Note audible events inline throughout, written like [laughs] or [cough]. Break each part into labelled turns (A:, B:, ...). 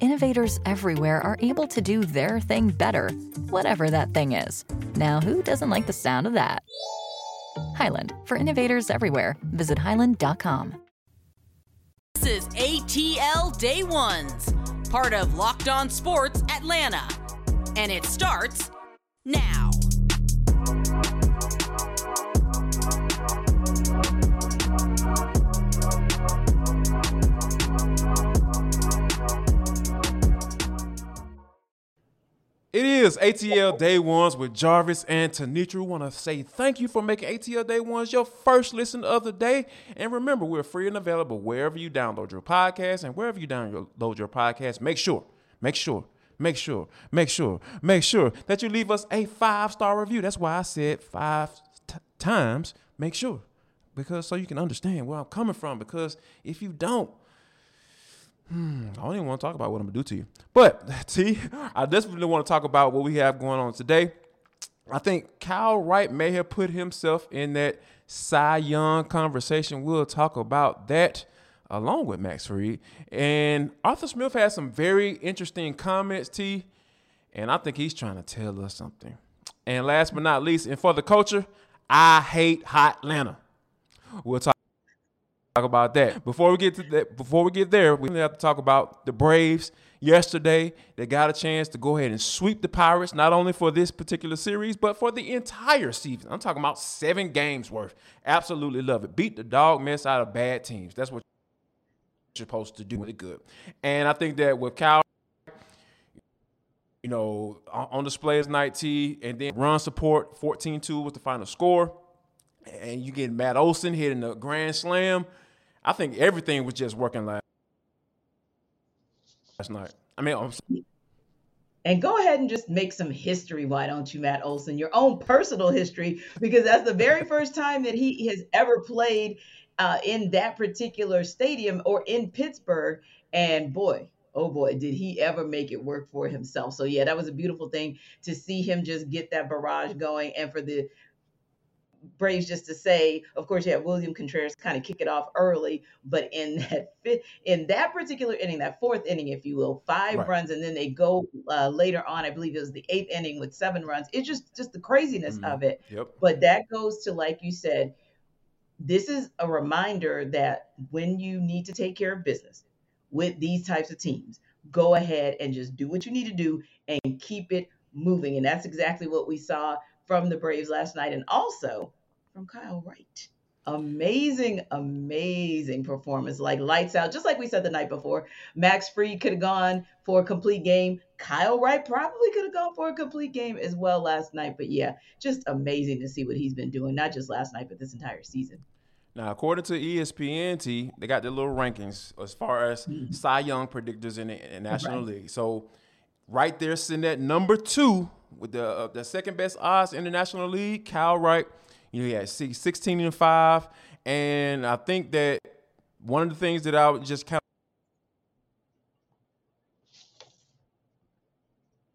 A: Innovators everywhere are able to do their thing better, whatever that thing is. Now, who doesn't like the sound of that? Hyland, for innovators everywhere, visit hyland.com.
B: This is ATL Day Ones, part of Locked On Sports Atlanta. And it starts now.
C: It is ATL Day Ones with Jarvis and Tenitra. We want to say thank you for making ATL Day Ones your first listen of the day. And remember, we're free and available wherever you download your podcast and wherever you download your podcast. Make sure, make sure, make sure, make sure, make sure that you leave us a five star review. That's why I said five t- times. Make sure, because so you can understand where I'm coming from. Because if you don't, Hmm, I don't even want to talk about what I'm gonna do to you. But [laughs] T, I definitely want to talk about what we have going on today. I think Kyle Wright may have put himself in that Cy Young conversation. We'll talk about that along with Max Fried. And Arthur Smith has some very interesting comments, T, and I think he's trying to tell us something. And last but not least, and for the culture, I hate Hotlanta. We'll talk talk about that. Before we get to that, before we get there, we have to talk about the Braves. Yesterday, they got a chance to go ahead and sweep the Pirates, not only for this particular series, but for the entire season. I'm talking about seven games worth. Absolutely love it. Beat the dog mess out of bad teams. That's what you're supposed to do with really good. And I think that with Cal, you know, on display is night T, and then run support 14-2 was the final score. And you get Matt Olson hitting the grand slam. I think everything was just working last last night. I mean, I'm
D: and go ahead and just make some history, why don't you, Matt Olson? Your own personal history, because that's the very [laughs] first time that he has ever played uh, in that particular stadium or in Pittsburgh. And boy, oh boy, did he ever make it work for himself. So, yeah, that was a beautiful thing to see him just get that barrage going and for the Braves just to say, of course, you have William Contreras kind of kick it off early, but in [laughs] that fifth, in that particular inning, that fourth inning, if you will, five right. runs, and then they go uh, later on. I believe it was the eighth inning with seven runs. It's just just the craziness mm-hmm. of it.
C: Yep.
D: But that goes to like you said, this is a reminder that when you need to take care of business with these types of teams, go ahead and just do what you need to do and keep it moving. And that's exactly what we saw from the Braves last night and also from Kyle Wright. Amazing, amazing performance. Like lights out, just like we said the night before. Max Fried could have gone for a complete game. Kyle Wright probably could have gone for a complete game as well last night. But yeah, just amazing to see what he's been doing, not just last night, but this entire season.
C: Now, according to ESPN, T, they got their little rankings as far as mm-hmm. Cy Young predictors in the, in the National right. League. So, right there, sitting at number two with the uh, the second best odds in the National League, Kyle Wright. You know, he had 16 and five, and I think that one of the things that I would just kind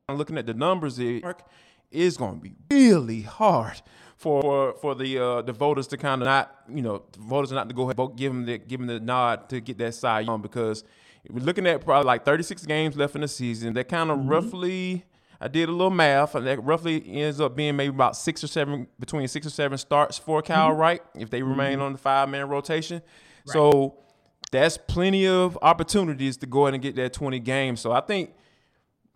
C: of looking at the numbers is going to be really hard for for the uh, the voters to kind of not you know voters not to go ahead vote give him the give him the nod to get that side on because we're looking at probably like 36 games left in the season. That kind of mm-hmm. roughly I did a little math, and that roughly ends up being maybe about six or seven, between six or seven starts for Kyle mm-hmm. Wright if they remain mm-hmm. on the five man rotation. Right. So that's plenty of opportunities to go ahead and get that 20 games. So I think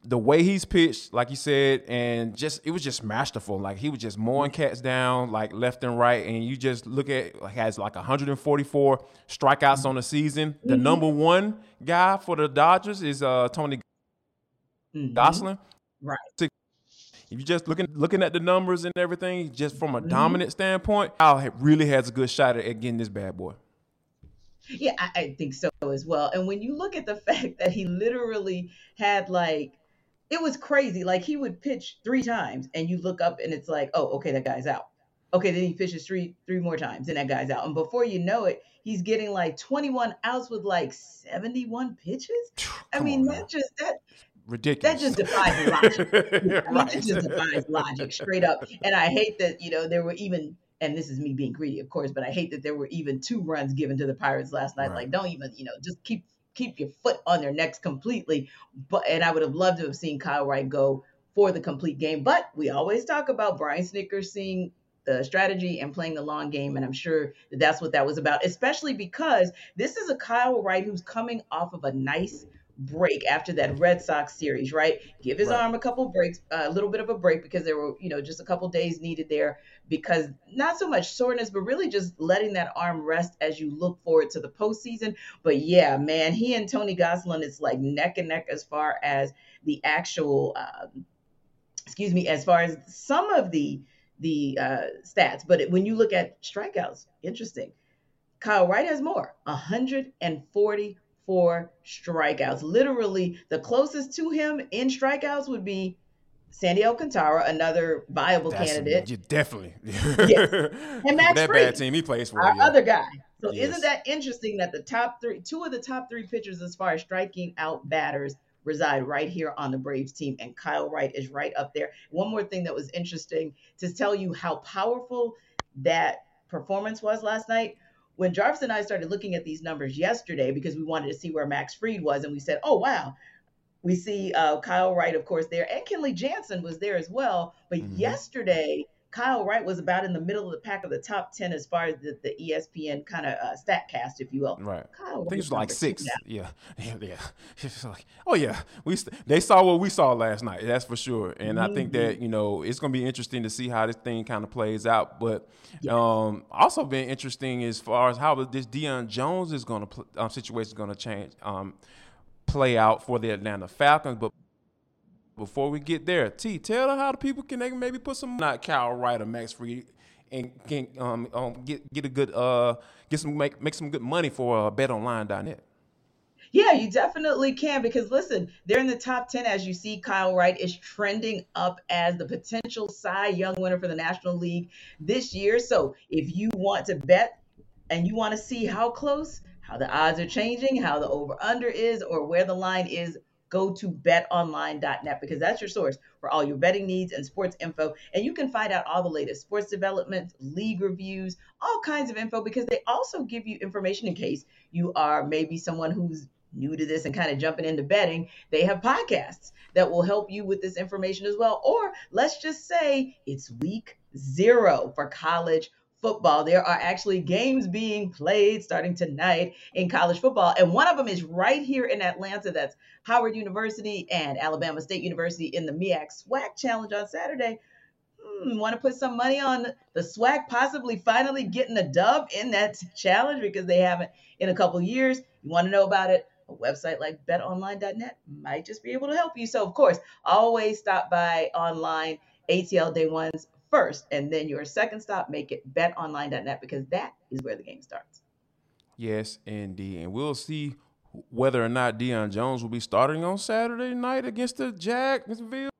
C: the way he's pitched, like you said, and just it was just masterful. Like he was just mowing cats down like left and right, and you just look at like has like 144 strikeouts mm-hmm. on the season. The mm-hmm. number one guy for the Dodgers is uh, Tony mm-hmm. Gonsolin
D: Right.
C: If you're just looking looking at the numbers and everything, just from a mm-hmm. dominant standpoint, Al really has a good shot at getting this bad boy.
D: Yeah, I, I think so as well. And when you look at the [laughs] fact that he literally had like it was crazy. Like he would pitch three times, and you look up, and it's like, oh, okay, that guy's out. Okay, then he pitches three three more times, and that guy's out. And before you know it, he's getting like 21 outs with like 71 pitches. I mean,
C: on
D: that just that
C: Ridiculous.
D: that just defies logic. [laughs] I mean,
C: right.
D: it just defies logic straight up. And I hate that, you know, there were even, and this is me being greedy, of course, but I hate that there were even two runs given to the Pirates last night.
C: Right.
D: Like, don't even, you know, just keep keep your foot on their necks completely. But and I would have loved to have seen Kyle Wright go for the complete game. But we always talk about Brian Snitker's seeing the strategy and playing the long game. And I'm sure that that's what that was about, especially because this is a Kyle Wright who's coming off of a nice break after that Red Sox series, right? Give his
C: Right.
D: arm a couple breaks, a little bit of a break because there were, you know, just a couple days needed there because not so much soreness, but really just letting that arm rest as you look forward to the postseason. But yeah, man, he and Tony Gonsolin is like neck and neck as far as the actual, um, excuse me, as far as some of the the uh, stats. But when you look at strikeouts, interesting. Kyle Wright has more, 144 strikeouts. Literally, the closest to him in strikeouts would be Sandy Alcantara, another viable
C: That's-
D: candidate,
C: yeah, definitely. [laughs]
D: And Max
C: that
D: Fried,
C: bad team he plays for.
D: our
C: yeah.
D: other guy. So
C: Yes.
D: isn't that interesting that the top three, two of the top three pitchers as far as striking out batters reside right here on the Braves team, and Kyle Wright is right up there. One more thing that was interesting to tell you how powerful that performance was last night. When Jarvis and I started looking at these numbers yesterday because we wanted to see where Max Fried was, and we said, "Oh wow." We see uh, Kyle Wright, of course, there, and Kenley Jansen was there as well. But
C: Mhm.
D: yesterday, Kyle Wright was about in the middle of the pack of the top 10 as far as the, the ESPN kind of uh, stat cast, if you will.
C: Right.
D: Kyle
C: I think it
D: Wright's
C: was like six. [laughs] Yeah, yeah, yeah. [laughs] It's like, oh yeah, we st- they saw what we saw last night. That's for sure. And I think that
D: Mm-hmm.
C: you know it's gonna be interesting to see how this thing kind of plays out. But um, also been interesting as far as how this Deion Jones is gonna pl- um, situation is gonna change um, play out for the Atlanta Falcons. But before we get there, T, tell them how the people can they maybe put some not Kyle Wright or Max Fried and can um, um get get a good uh get some make make some good money for uh, betonline.net.
D: Yeah, you definitely can because listen, they're in the top 10 as you see. Kyle Wright is trending up as the potential Cy Young winner for the National League this year. So if you want to bet and you want to see how close, how the odds are changing, how the over under is, or where the line is, go to betonline.net because that's your source for all your betting needs and sports info. And you can find out all the latest sports developments, league reviews, all kinds of info because they also give you information in case you are maybe someone who's new to this and kind of jumping into betting. They have podcasts that will help you with this information as well. Or let's just say it's week zero for college football. There are actually games being played starting tonight in college football. And one of them is right here in Atlanta. That's Howard University and Alabama State University in the MEAC SWAC Challenge on Saturday. Hmm, want to put some money on the SWAC possibly finally getting a dub in that [laughs] challenge because they haven't in a couple years. You want to know about it? A website like betonline.net might just be able to help you. So, of course, always stop by online ATL Day Ones first, and then your second stop, make it betonline.net because that is where the game starts.
C: Yes, indeed. And we'll see whether or not Deion Jones will be starting on Saturday night against the Jacksonville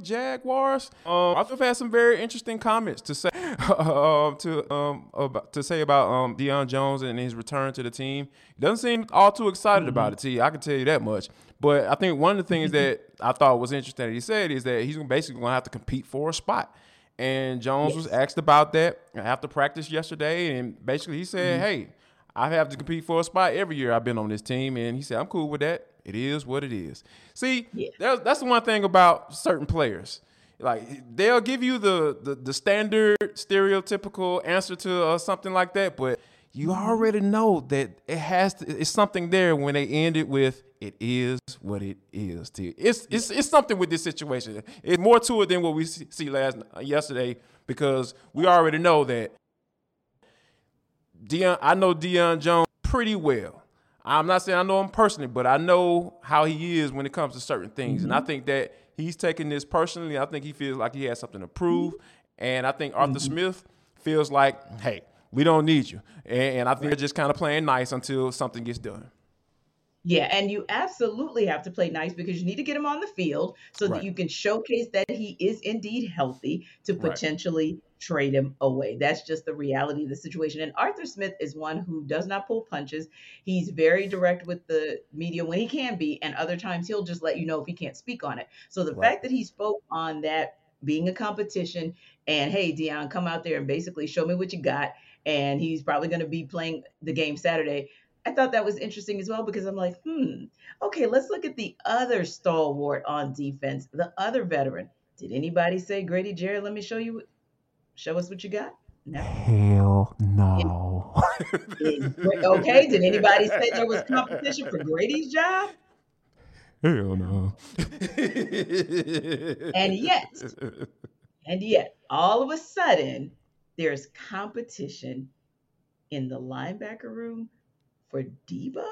C: Jaguars. Um, I've had some very interesting comments to say uh, [laughs] to um about, to say about um Deion Jones and his return to the team. He doesn't seem all too excited about it. T. I can tell you that much. But I think one of the things [laughs] that I thought was interesting that he said is that he's basically going to have to compete for a spot. And Jones was asked about that after practice yesterday, and basically he said, "Hey, I have to compete for a spot every year I've been on this team," and he said, "I'm cool with that. It is what it is." See,
D: Yeah.
C: that's, that's the one thing about certain players. Like they'll give you the the, the standard stereotypical answer to uh, something like that, but you mm-hmm. already know that it has to, it's something there when they end it with it is what it is. T. It's it's it's something with this situation. It's more to it than what we see see last uh, yesterday because we already know that Deion. I know Deion Jones pretty well. I'm not saying I know him personally, but I know how he is when it comes to certain things, and I mm-hmm. think that he's taking this personally. I think he feels like he has something to prove, and I think Arthur mm-hmm. Smith feels like, hey, we don't need you, and, and I think they're just kind of playing nice until something gets done.
D: Yeah, and you absolutely have to play nice because you need to get him on the field so that you can showcase that he is indeed healthy to
C: Right.
D: potentially trade him away. That's just the reality of the situation. And Arthur Smith is one who does not pull punches. He's very direct with the media when he can be, and other times he'll just let you know if he can't speak on it. So the
C: Right.
D: fact that he spoke on that being a competition and hey, Deion, come out there and basically show me what you got. And he's probably going to be playing the game Saturday. I thought that was interesting as well because I'm like, hmm, okay, let's look at the other stalwart on defense, the other veteran. Did anybody say, Grady Jarrett, let me show you, show us what you got? No.
C: Hell no. [laughs]
D: Okay, did anybody say there was competition for Grady's job?
C: Hell no. [laughs]
D: And yet, and yet, all of a sudden, there's competition in the linebacker room for Debo?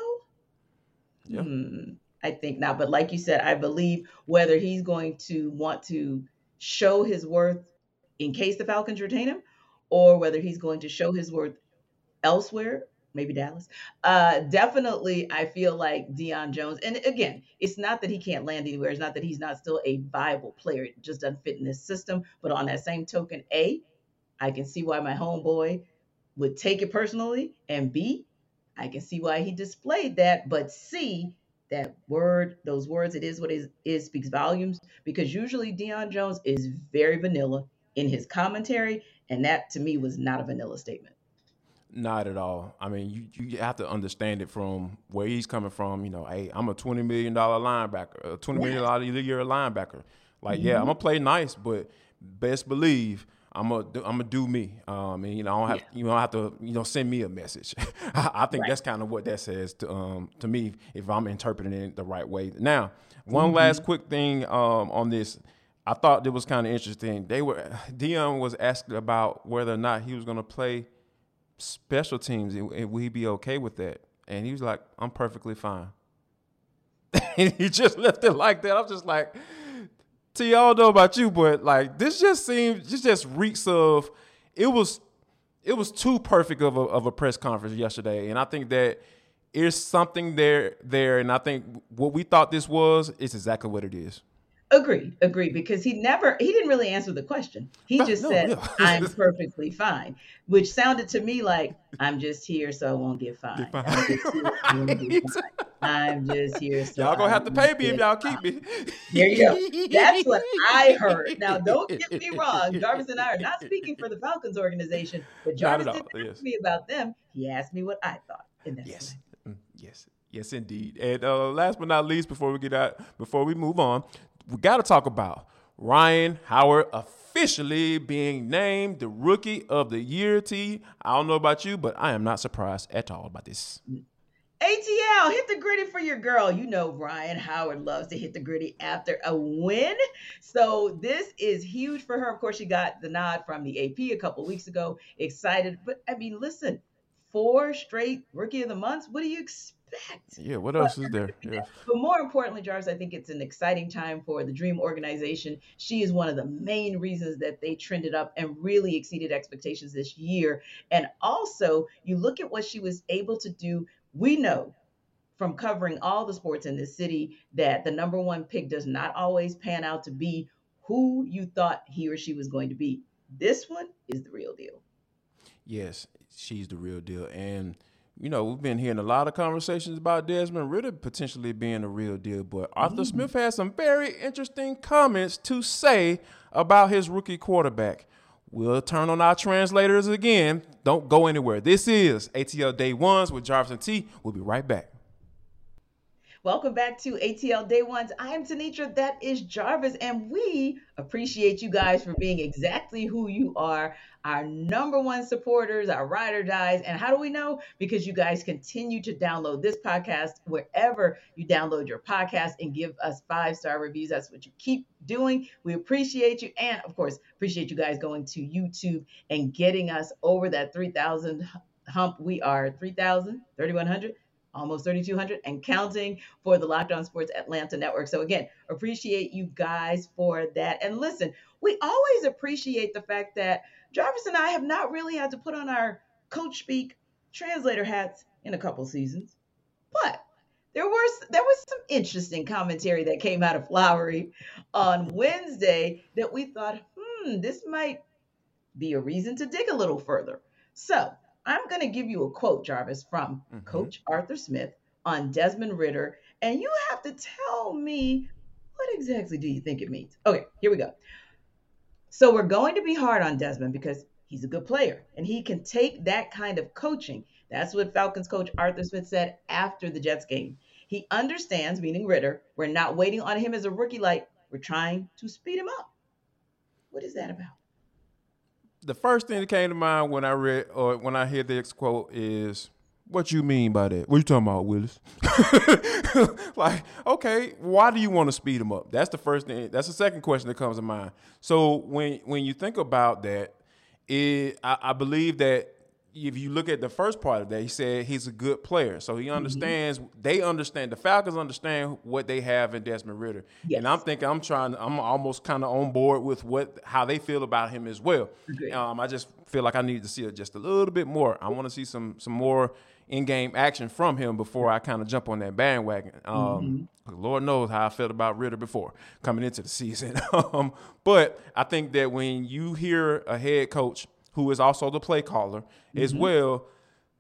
C: Yeah.
D: Hmm, I think not. But like you said, I believe whether he's going to want to show his worth in case the Falcons retain him, or whether he's going to show his worth elsewhere, maybe Dallas. Uh, definitely, I feel like Deion Jones. And again, it's not that he can't land anywhere. It's not that he's not still a viable player. It just doesn't fit in this system. But on that same token, A, I can see why my homeboy would take it personally, and B, I can see why he displayed that. But C, that word, those words, it is what it is, is speaks volumes because usually Deion Jones is very vanilla in his commentary, and that to me was not a vanilla statement.
C: Not at all. I mean, you, you have to understand it from where he's coming from. You know, hey, I'm a twenty million dollar linebacker, a twenty million dollar a year linebacker. Like, yeah, I'm gonna play nice, but best believe I'm gonna do, I'm gonna do me. Um, and you know, I don't have you don't have to you know send me a message. [laughs] I, I think
D: Right.
C: that's kind of what that says to um to me if I'm interpreting it the right way. Now, one last quick thing um on this. I thought it was kind of interesting. They were [sighs] Deion was asked about whether or not he was gonna play special teams and, will he be okay with that? And he was like, I'm perfectly fine. [laughs] and he just left it like that. I'm just like, to y'all know about you, but like this just seems this just reeks of it was it was too perfect of a of a press conference yesterday. And I think that is something there there and I think what we thought this was is exactly what it is.
D: Agreed, agreed. Because he never, he didn't really answer the question. He just
C: no,
D: said,
C: yeah. [laughs]
D: "I'm perfectly fine," which sounded to me like I'm just here so I won't get fined.
C: fined.
D: I'm just here, so I won't get [laughs] fined. I'm just here so
C: Y'all gonna have to pay me if y'all keep me.
D: There you go. That's what I heard. Now, [laughs] don't get me wrong. Jarvis and I are not speaking for the Falcons organization, but Jarvis didn't ask
C: yes.
D: me about them. He asked me what I thought, and that's
C: Yes. Mm, Yes. Yes, indeed. And uh, last but not least, before we get out, before we move on, we got to talk about Rhyne Howard officially being named the Rookie of the Year. T. I don't know about you, but I am not surprised at all about this.
D: ATL, hit the gritty for your girl. You know Rhyne Howard loves to hit the gritty after a win. So this is huge for her. Of course, she got the nod from the AP a couple weeks ago. Excited. But I mean, listen, four straight rookie of the months. What do you expect?
C: Yeah. What else is there? [laughs] Yeah.
D: But more importantly, Jarvis, I think it's an exciting time for the Dream organization. She is one of the main reasons that they trended up and really exceeded expectations this year. And also, you look at what she was able to do. We know from covering all the sports in this city that the number one pick does not always pan out to be who you thought he or she was going to be. This one is the real deal.
C: Yes, she's the real deal. And, you know, we've been hearing a lot of conversations about Desmond Ridder potentially being a real deal. But Arthur mm. Smith has some very interesting comments to say about his rookie quarterback. We'll turn on our translators again. Don't go anywhere. This is ATL Day Ones with Jarvis and T. We'll be right back.
D: Welcome back to ATL Day Ones. I'm Tenitra, that is Jarvis, and we appreciate you guys for being exactly who you are, our number one supporters, our ride or dies. And how do we know? Because you guys continue to download this podcast wherever you download your podcast and give us five star reviews. That's what you keep doing. We appreciate you. And of course, appreciate you guys going to YouTube and getting us over that 3,000 hump. We are 3,000, 3,100 almost 3,200 and counting for the Locked On Sports Atlanta network. So, again, appreciate you guys for that. And listen, we always appreciate the fact that Jarvis and I have not really had to put on our coach speak translator hats in a couple seasons. But there was there was some interesting commentary that came out of Flowery on Wednesday that we thought, hmm, this might be a reason to dig a little further. So I'm going to give you a quote, Jarvis, from mm-hmm. Coach Arthur Smith on Desmond Ridder, and you have to tell me what exactly do you think it means. Okay, here we go. So we're going to be hard on Desmond because he's a good player and he can take that kind of coaching. That's what Falcons coach Arthur Smith said after the Jets game. He understands, meaning Ridder, we're not waiting on him as a rookie, like we're trying to speed him up. What is that about?
C: The first thing that came to mind when I read or when I hear this quote is, "What you mean by that? What you talking about, Willis?" [laughs] like, okay, why do you want to speed him up? That's the first thing. That's the second question that comes to mind. So when when you think about that, it I, I believe that if you look at the first part of that, he said he's a good player. So he mm-hmm. understands, mm-hmm. they understand, the Falcons understand what they have in Desmond Ridder. Yes. And I'm thinking, I'm trying, I'm almost kind of on board with what, how they feel about him as well. Um, I just feel like I need to see it just a little bit more. I want to see some, some more in-game action from him before I kind of jump on that bandwagon. Um, mm-hmm. Lord knows how I felt about Ridder before coming into the [laughs] season. um, but I think that when you hear a head coach who is also the play caller mm-hmm. as well,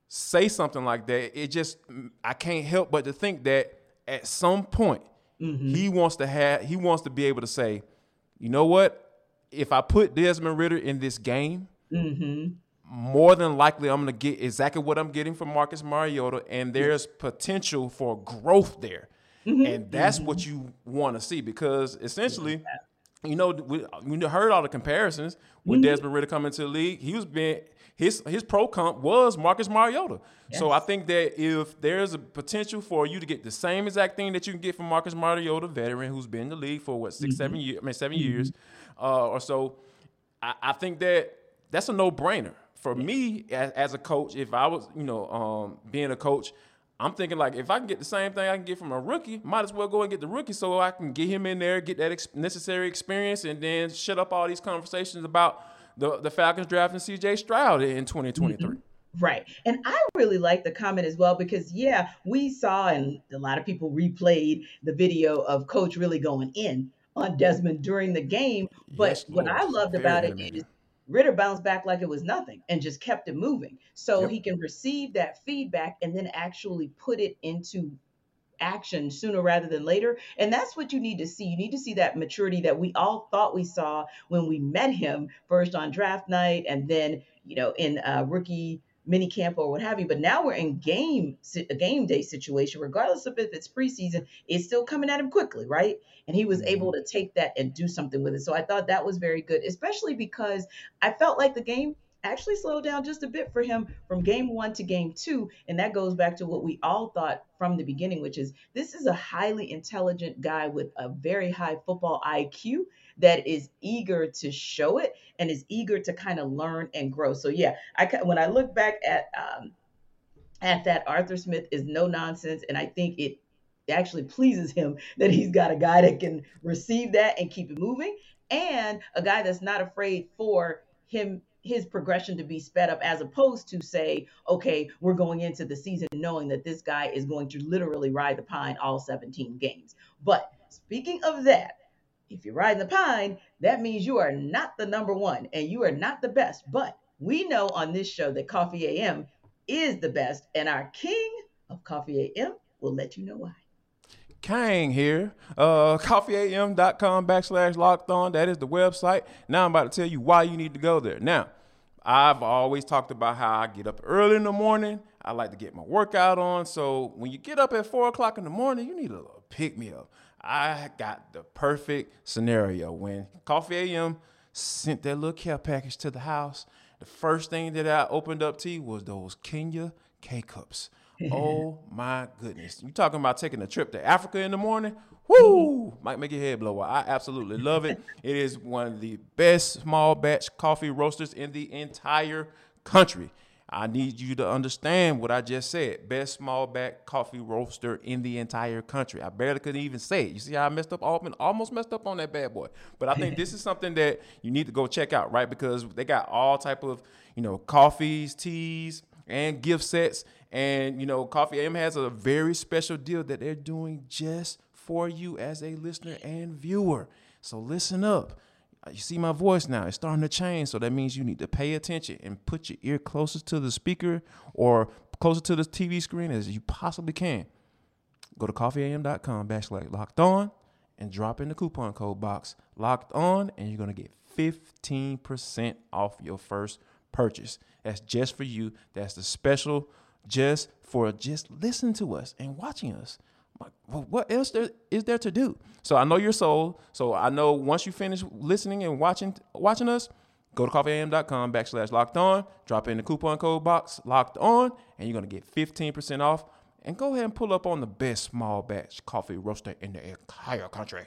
C: say something like that, it just I can't help but to think that at some point mm-hmm. he wants to have he wants to be able to say, you know what, if I put Desmond Ridder in this game, mm-hmm. more than likely I'm going to get exactly what I'm getting from Marcus Mariota, and there's potential for growth there. Mm-hmm. And that's what mm-hmm. you want to see because essentially, you know, we, we heard all the comparisons with mm-hmm. Desmond Ridder coming to the league. He was being his his pro comp was Marcus Mariota. Yes. So I think that if there's a potential for you to get the same exact thing that you can get from Marcus Mariota, veteran who's been in the league for what 6 mm-hmm. seven years, I mean 7 mm-hmm. years uh, or so, I, I, think that that's a no brainer for me as, as, a coach. If I was, you know, um, being a coach, I'm thinking like if I can get the same thing I can get from a rookie, might as well go and get the rookie so I can get him in there, get that ex- necessary experience, and then shut up all these conversations about the the Falcons drafting C.J. Stroud in 2023. Mm-hmm.
D: Right. And I really like the comment as well because, yeah, we saw and a lot of people replayed the video of Coach really going in on Desmond during the game. But yes, what I loved about it is Ridder bounced back like it was nothing and just kept it moving. So yep. he can receive that feedback and then actually put it into action sooner rather than later. And that's what you need to see. You need to see that maturity that we all thought we saw when we met him first on draft night and then, you know, in uh, rookie mini camp or what have you. But now we're in game a game day situation, regardless of if it's preseason, it's still coming at him quickly, right? And he was mm-hmm. able to take that and do something with it. So I thought that was very good, especially because I felt like the game actually slowed down just a bit for him from game one to game two. And that goes back to what we all thought from the beginning, which is this is a highly intelligent guy with a very high football IQ that is eager to show it and is eager to kind of learn and grow. So yeah, I when I look back at um, at that, Arthur Smith is no nonsense, and I think it actually pleases him [laughs] that he's got a guy that can receive that and keep it moving, and a guy that's not afraid for him his progression to be sped up as opposed to say okay we're going into the season knowing that this guy is going to literally ride the pine all 17 games but speaking of that if you're riding the pine, that means you are not the number one and you are not the best. But we know on this show that Coffee AM is the best, and our king of Coffee AM will let you know why.
C: Kang here. Uh, coffeeam.com backslash locked on. That is the website. Now I'm about to tell you why you need to go there. Now, I've always talked about how I get up early in the morning. I like to get my workout on. So when you get up at four o'clock in the morning, you need a little pick me up. I got the perfect scenario when Coffee AM sent that little care package to the house. The first thing that I opened up to was those Kenya K cups. [laughs] oh my goodness. You talking about taking a trip to Africa in the morning? Woo! Might make your head blow. I absolutely love it. [laughs] It is one of the best small batch coffee roasters in the entire country. I need you to understand what I just said. Best small back coffee roaster in the entire country. I barely could even say it. You see how I messed up, almost messed up on that bad boy. But I think this is something that you need to go check out, right? Because they got all type of, you know, coffees, teas, and gift sets. And you know, Coffee AM has a very special deal that they're doing just for you as a listener and viewer. So listen up. You see my voice now, it's starting to change. So that means you need to pay attention and put your ear closest to the speaker or closer to the TV screen as you possibly can. Go to coffeeam.com backslash locked on and drop in the coupon code box locked on, and you're going to get 15% off your first purchase. That's just for you. That's the special just for just listening to us and watching us. Well, what else there is there to do? So I know your soul. So I know once you finish listening and watching watching us, go to coffeeam.com backslash locked on, drop in the coupon code box locked on, and you're gonna get 15% off. And go ahead and pull up on the best small batch coffee roaster in the entire country.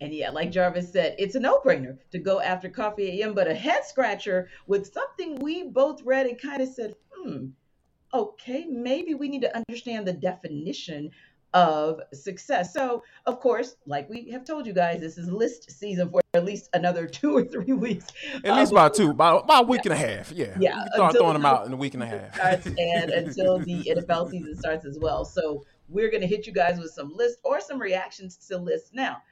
D: And yeah, like Jarvis said, it's a no brainer to go after Coffee AM, but a head scratcher with something we both read and kind of said, hmm, okay, maybe we need to understand the definition of success. So, of course, like we have told you guys, this is list season for at least another [laughs] two or three weeks.
C: At least uh, about two, about, about a week and a half. Yeah.
D: Yeah.
C: start throwing them out in a week and a half. [laughs]
D: Starts and until the NFL season starts as well. So, we're going to hit you guys with some lists or some reactions to lists now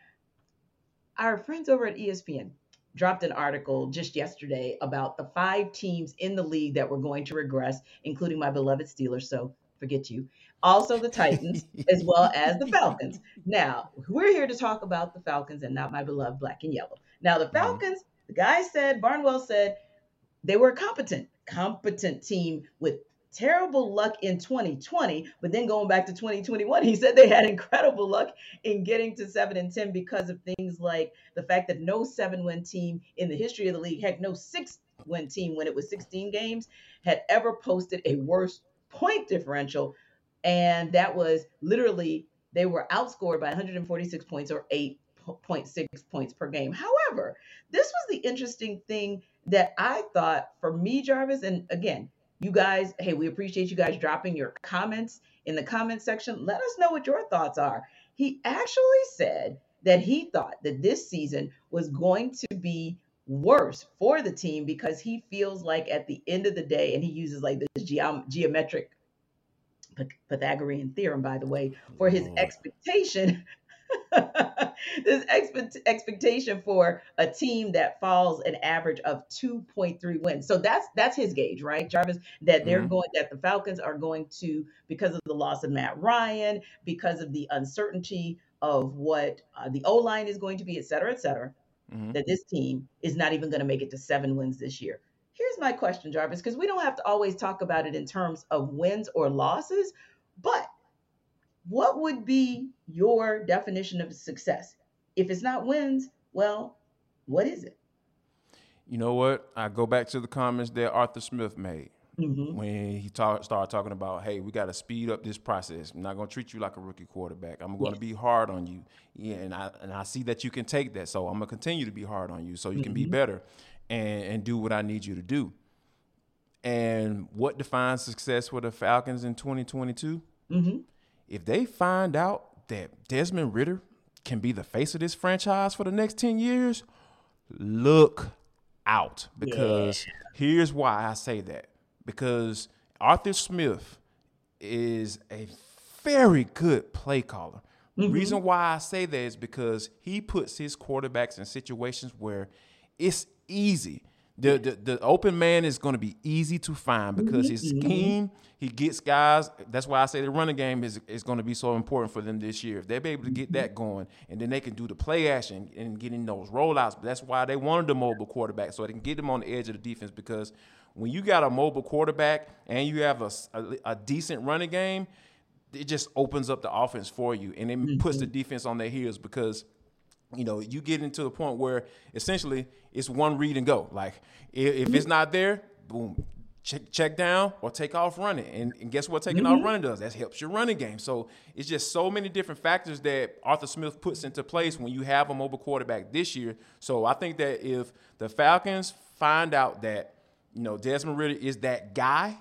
D: our friends over at ESPN dropped an article just yesterday about the five teams in the league that were going to regress, including my beloved Steelers. So forget you. Also, the Titans, [laughs] as well as the Falcons. Now, we're here to talk about the Falcons and not my beloved black and yellow. Now, the mm-hmm. Falcons, the guy said, Barnwell said, they were a competent, competent team with terrible luck in 2020, but then going back to 2021, he said they had incredible luck in getting to 7 and 10 because of things like the fact that no 7-win team in the history of the league, heck no 6-win team when it was 16 games had ever posted a worse point differential and that was literally they were outscored by 146 points or 8.6 points per game. However, this was the interesting thing that I thought for me Jarvis and again, you guys, hey, we appreciate you guys dropping your comments in the comment section. Let us know what your thoughts are. He actually said that he thought that this season was going to be worse for the team because he feels like at the end of the day, and he uses like this geom- geometric Pythagorean theorem, by the way, for his expectation [laughs] this expect- expectation for a team that falls an average of 2.3 wins. So that's that's his gauge, right, Jarvis? That they're mm-hmm. going that the Falcons are going to because of the loss of Matt Ryan, because of the uncertainty of what uh, the O line is going to be, et cetera, et cetera. Mm-hmm. That this team is not even going to make it to seven wins this year. Here's my question, Jarvis, because we don't have to always talk about it in terms of wins or losses, but what would be your definition of success? If it's not wins, well, what is it?
C: You know what? I go back to the comments that Arthur Smith made. Mm-hmm. When he talk, started talking about, hey, we got to speed up this process. I'm not going to treat you like a rookie quarterback. I'm going to yes. be hard on you. Yeah, and I and I see that you can take that. So I'm going to continue to be hard on you so you mm-hmm. can be mm-hmm. better and, and do what I need you to do. And what defines success for the Falcons in 2022? Mm-hmm if they find out that Desmond Ridder can be the face of this franchise for the next 10 years, look out. Because yeah. here's why I say that. Because Arthur Smith is a very good play caller. Mm-hmm. Reason why I say that is because he puts his quarterbacks in situations where it's easy the, the, the open man is going to be easy to find because his mm-hmm. scheme, he gets guys. That's why I say the running game is, is going to be so important for them this year. If they're able to get that going, and then they can do the play action and getting those rollouts. But that's why they wanted the mobile quarterback so they can get them on the edge of the defense. Because when you got a mobile quarterback and you have a, a, a decent running game, it just opens up the offense for you, and it puts the mm-hmm. defense on their heels because – you know, you get into the point where essentially it's one read and go. Like if, if it's not there, boom, check, check down or take off running. And, and guess what taking
D: Mm-hmm.
C: off running does? That helps your running game. So it's just so many different factors that Arthur Smith puts into place when you have a mobile quarterback this year. So I think that if the Falcons find out that, you know, Desmond Ridder is that guy,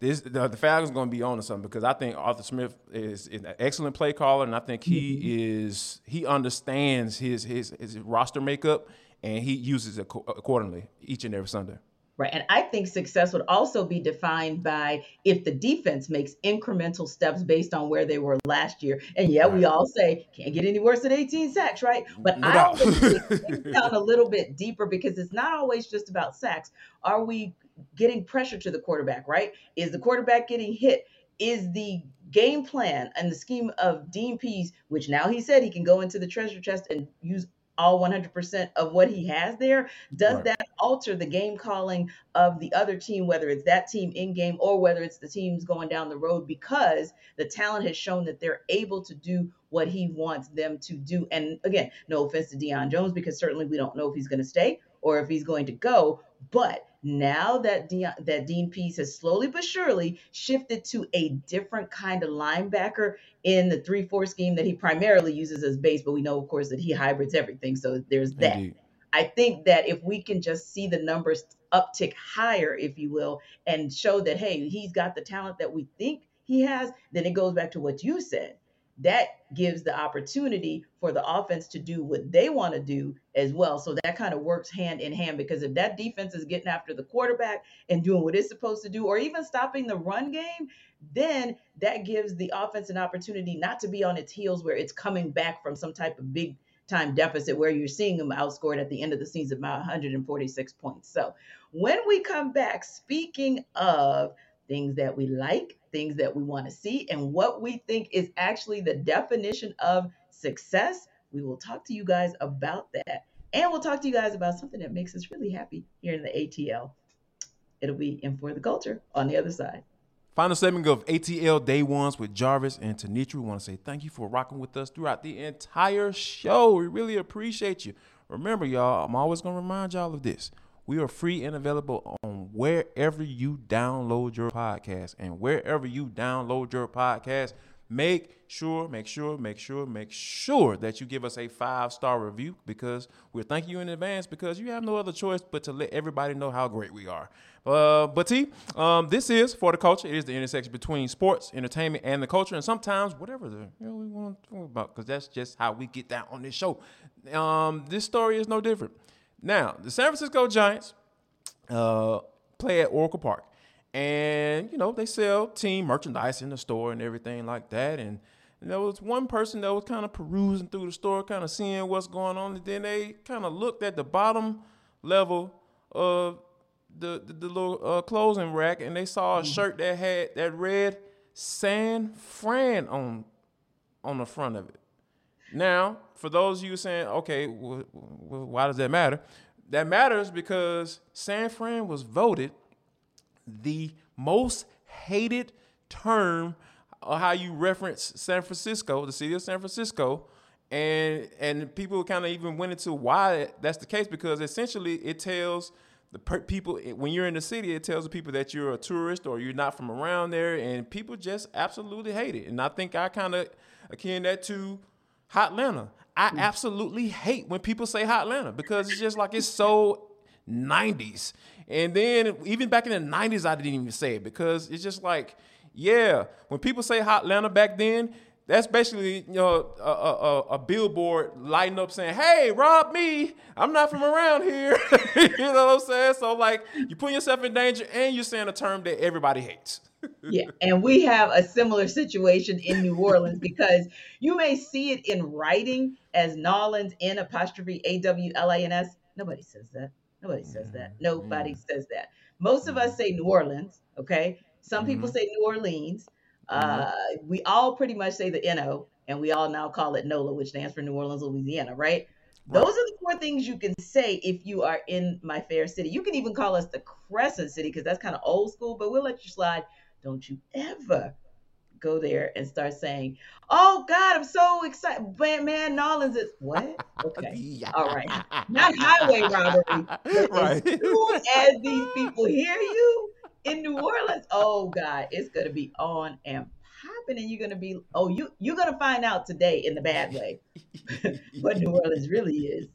C: this the, the Falcons going to be on to something because I think Arthur Smith is, is an excellent play caller, and I think he mm-hmm. is he understands his his his roster makeup and he uses it co- accordingly each and every Sunday.
D: Right. And I think success would also be defined by if the defense makes incremental steps based on where they were last year. And yeah, we all say can't get any worse than 18 sacks, right? But
C: No
D: I always dig [laughs] down a little bit deeper because it's not always just about sacks. Are we getting pressure to the quarterback, right? Is the quarterback getting hit? Is the game plan and the scheme of Dean Pees, which now he said he can go into the treasure chest and use all 100% of what he has there, does
C: Right.
D: that alter the game calling of the other team, whether it's that team in game or whether it's the teams going down the road, because the talent has shown that they're able to do what he wants them to do. And again, no offense to Deion Jones, because certainly we don't know if he's going to stay or if he's going to go. But now that Deon, that Dean Pees has slowly but surely shifted to a different kind of linebacker in the three-four scheme that he primarily uses as base, but we know, of course, that he hybrids everything. So there's that.
C: Indeed.
D: I think that if we can just see the numbers uptick higher, if you will, and show that, hey, he's got the talent that we think he has, then it goes back to what you said. That gives the opportunity for the offense to do what they want to do as well. So that kind of works hand in hand because if that defense is getting after the quarterback and doing what it's supposed to do, or even stopping the run game, then that gives the offense an opportunity not to be on its heels where it's coming back from some type of big time deficit where you're seeing them outscored at the end of the season by 146 points. So when we come back, speaking of things that we like, things that we want to see, and what we think is actually the definition of success, we will talk to you guys about that. And we'll talk to you guys about something that makes us really happy here in the ATL. It'll be in for the culture on the other side.
C: Final segment of ATL Day Ones with Jarvis and Tenitra. We want to say thank you for rocking with us throughout the entire show. We really appreciate you. Remember, y'all, I'm always going to remind y'all of this. We are free and available on wherever you download your podcast. And wherever you download your podcast, make sure, make sure, make sure, make sure that you give us a five star review because we're thanking you in advance because you have no other choice but to let everybody know how great we are. Uh, but T, um, this is for the culture. It is the intersection between sports, entertainment, and the culture, and sometimes whatever the hell we want to talk about because that's just how we get down on this show. Um, this story is no different. Now, the San Francisco Giants uh, play at Oracle Park. And, you know, they sell team merchandise in the store and everything like that. And, and there was one person that was kind of perusing through the store, kind of seeing what's going on. And then they kind of looked at the bottom level of the, the, the little uh, clothing rack and they saw a shirt that had that red San Fran on on the front of it. Now, for those of you saying, okay, wh- wh- why does that matter? That matters because San Fran was voted the most hated term or how you reference San Francisco, the city of San Francisco. And and people kind of even went into why that's the case because essentially it tells the per- people when you're in the city, it tells the people that you're a tourist or you're not from around there, and people just absolutely hate it. And I think I kind of akin that to Hotlanta. I mm. absolutely hate when people say Hotlanta because it's just like it's [laughs] so 90s. And then even back in the 90s, I didn't even say it because it's just like, yeah, when people say Hotlanta back then, that's basically you know a, a, a- a billboard lighting up saying, "Hey, rob me! I'm not from around here." [laughs] you know what I'm saying? So like, you put yourself in danger, and you're saying a term that everybody hates.
D: Yeah, and we have a similar situation in New Orleans because you may see it in writing as Nolans N apostrophe A W L A N S. Nobody says that. Nobody says that. Mm-hmm. Nobody mm-hmm. says that. Most of us mm-hmm. say New Orleans. Okay. Some people say New Orleans. Uh, we all pretty much say the NO, and we all now call it NOLA, which stands for New Orleans, Louisiana, right? Those are the four things you can say if you are in my fair city. You can even call us the Crescent City because that's kind of old school, but we'll let you slide. Don't you ever go there and start saying, "Oh God, I'm so excited!" Man, man Nolans is what? Okay, [laughs] all right, not highway robbery.
C: right.
D: As soon as these people hear you in New Orleans, oh God, it's gonna be on and popping, and you're gonna be, oh, you you're gonna find out today in the bad way [laughs] [laughs] what New Orleans really is.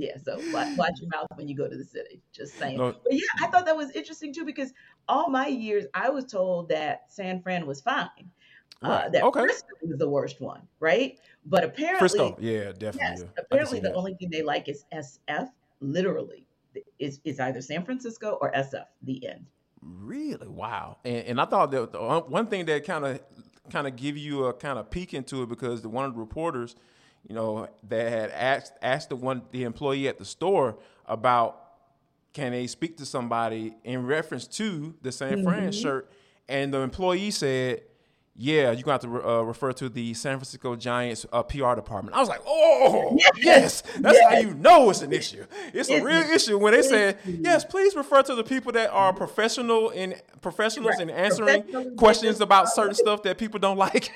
D: Yeah, so watch, watch your mouth when you go to the city. Just saying.
C: No.
D: But yeah, I thought that was interesting too because all my years I was told that San Fran was fine. Uh, that
C: Okay.
D: Frisco was the worst one, right? But apparently,
C: Frisco. Yeah, definitely.
D: yes,
C: yeah.
D: Apparently the
C: that.
D: only thing they like is SF. Literally, is is either San Francisco or SF. The end.
C: Really? Wow. And, and I thought that the one one thing that kind of kind of give you a kind of peek into it because the one of the reporters, you know, that had asked asked the one the employee at the store about can they speak to somebody in reference to the San Fran mm-hmm. shirt, and the employee said. Yeah, you're going to have to uh, refer to the San Francisco Giants uh, PR department. I was like, oh, yes, that's how you know it's an issue. It's a real issue when they said, yes, please refer to the people that are professional in professionals
D: Right.
C: in answering
D: Professional
C: questions about certain stuff that people don't like.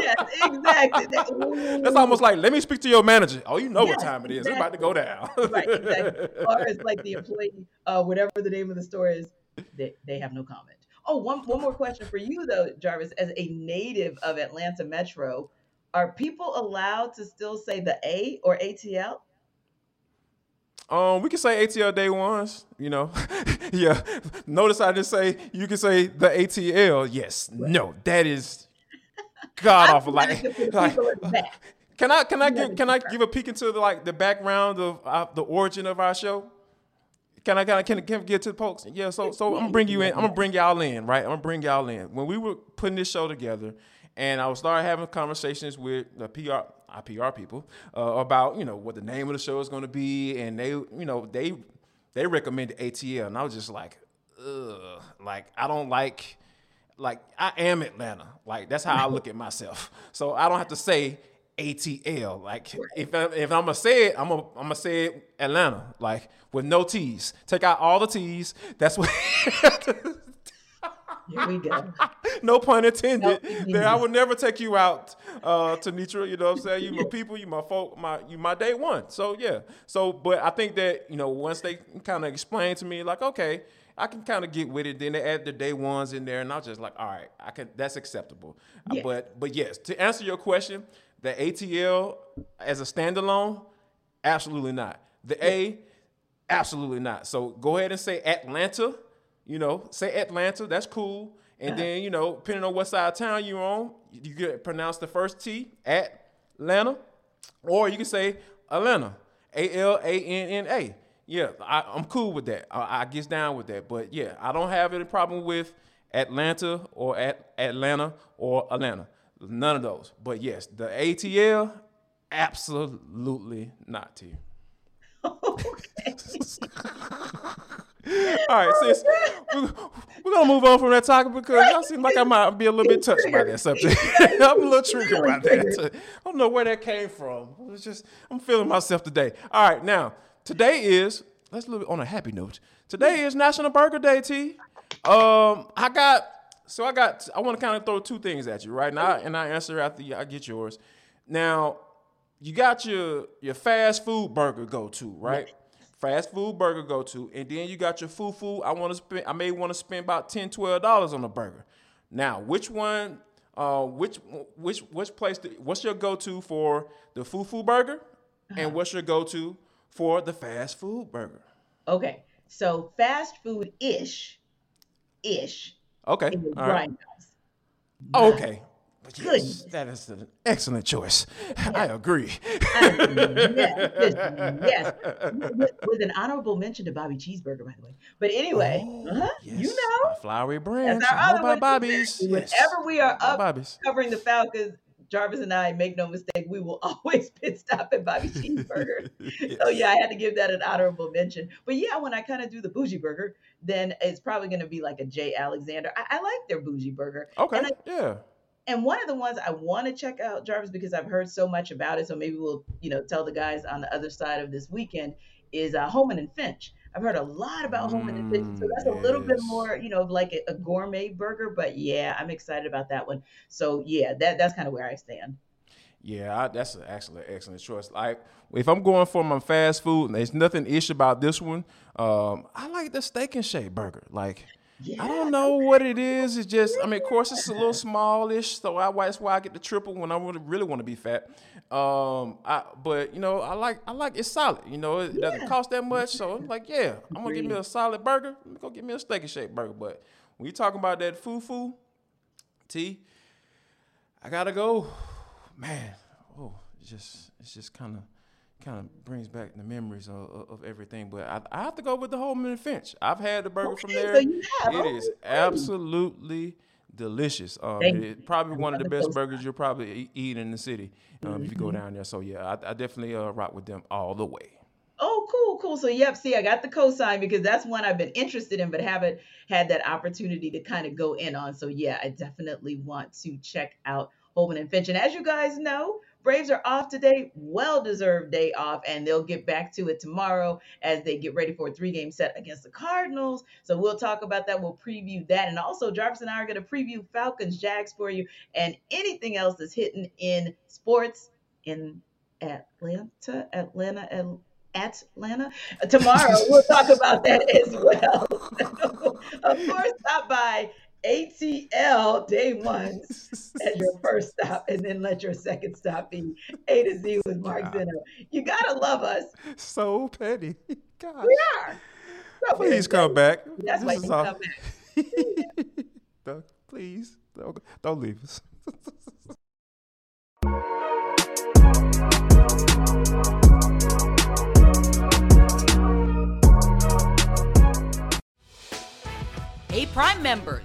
D: Yes, exactly. That- [laughs]
C: That's almost like, let me speak to your manager. Oh, you know what time it is. It's about to go down.
D: right, exactly. Or it's like the [laughs] employee, uh, whatever the name of the store is, they, they have no comment. Oh, one one more question for you though, Jarvis. As a native of Atlanta Metro, are people allowed to still say the A or ATL?
C: Um, we can say ATL day ones, you know. [laughs] yeah. Notice I didn't say you can say the ATL. Yes. No, that is [laughs] god awful. Like, like
D: people in the back.
C: can I can I give can I give a peek into the like the background of uh, the origin of our show? Can I, can I can get to the folks? Yeah, so so I'm gonna bring you in. I'm gonna bring y'all in, right? I'm gonna bring y'all in. When we were putting this show together, and I was started having conversations with the PR, IPR people uh, about you know what the name of the show is gonna be, and they you know they they recommended ATL, and I was just like, ugh, like I don't like like I am Atlanta. Like that's how I look at myself. [laughs] So I don't have to say ATL. Like if I, if I'm gonna say it, I'm gonna I'm gonna say it Atlanta. Like with no T's. Take out all the T's. That's what. [laughs]
D: Here we go. [laughs]
C: no pun intended.
D: No,
C: there, I would never take you out, uh, Tenitra. You know what I'm saying? You my people, you my folk, my you my day one. So yeah. So, but I think that you know once they kind of explain to me, like, okay, I can kind of get with it. Then they add the day ones in there, and I was just like, all right, I can. That's acceptable. But but yes, to answer your question, the ATL as a standalone, absolutely not. The A, absolutely not. So go ahead and say Atlanta. You know, say Atlanta. That's cool. And uh-huh. then you know, depending on what side of town you're on, you can pronounce the first T at Atlanta, or you can say Atlanta, A L A N N A. Yeah, I, I'm cool with that. I, I gets down with that. But yeah, I don't have any problem with Atlanta or at Atlanta or Atlanta. None of those. But yes, the ATL, absolutely not to you. [laughs] [laughs] All right, sis, we're, we're gonna move on from that topic because y'all seem like I might be a little bit touched by that subject. [laughs] I'm a little triggered by that. I don't know where that came from. It's just I'm feeling myself today. All right, now today is let's look on a happy note. Today is National Burger Day. T. Um, I got so I got I want to kind of throw two things at you right? Now, and I answer after I get yours. Now, you got your your fast food burger go to right fast food burger go to and then you got your fufu i want to spend i may want to spend about 10 12 dollars on a burger. Now which one uh which which which place do, what's your go-to for the fufu burger? And what's your go-to for the fast food burger?
D: Okay, so fast food ish, ish
C: okay all right. Oh, okay. Yes, that is an excellent choice. I agree.
D: Yes, yes, with, with an honorable mention to Bobby Cheeseburger, by the way. But anyway, uh-huh, you know,
C: flowery branch
D: that's our other
C: about
D: one.
C: bobby's?
D: Whenever
C: Yes,
D: we are up
C: bobby's?
D: covering the Falcons, Jarvis and I make no mistake, we will [laughs] always pit stop at Bobby Cheeseburger. [laughs] So yeah, I had to give that an honorable mention. But yeah, when I kind of do the bougie burger, then it's probably going to be like a J. Alexander. I, I like their bougie burger.
C: okay
D: And I-
C: yeah
D: And one of the ones I want to check out, Jarvis, because I've heard so much about it. So maybe we'll, you know, tell the guys on the other side of this weekend is uh, Holman and Finch. I've heard a lot about Holman and Finch, so that's a little bit more, you know, like a, a gourmet burger. But yeah, I'm excited about that one. So yeah, that that's kind of where I stand.
C: Yeah, I, that's an excellent, excellent choice. Like, if I'm going for my fast food, and there's nothing ish about this one. Um, I like the steak and shake burger. Like, I don't know what it is. It's just, I mean, of course, it's a little smallish, so I, that's why I get the triple when I really, really want to be fat. Um, I, but you know, I like, I like it's solid. You know, it doesn't cost that much, so I'm like, yeah, I'm gonna get me a solid burger. Let me go get me a steak and shake burger. But when you're talking about that foo foo, T, I gotta go. [sighs] Man, oh, it's just, it's just kind of kind of brings back the memories of, of, everything. But I, I have to go with the Holman and Finch. I've had the burger from there.
D: so you have.
C: It is absolutely delicious. Um, it's probably one of the best burgers you'll probably eat in the city um, if you go
D: Mm-hmm.
C: down there. So yeah, I, I definitely uh, rock with them all the way.
D: Oh, cool, cool. So, yep, see, I got the cosign because that's one I've been interested in, but haven't had that opportunity to kind of go in on. So, yeah, I definitely want to check out Holman and Finch. And as you guys know, Braves are off today, well deserved day off, and they'll get back to it tomorrow as they get ready for a three game set against the Cardinals. So, we'll talk about that. We'll preview that. And also, Jarvis and I are going to preview Falcons, Jags for you, and anything else that's hitting in sports in Atlanta, Atlanta, Atlanta. Atlanta. Tomorrow, we'll talk about that as well. [laughs] of course, stop by ATL day ones [laughs] as your first stop, and then let your second stop be A to Z with Mark Zeno. You gotta love us.
C: So petty. [laughs] God.
D: We are. So
C: Please
D: we're-
C: come back.
D: That's why you
C: all-
D: come back. [laughs]
C: Don't- Please don't, don't leave us.
B: Hey, Prime members,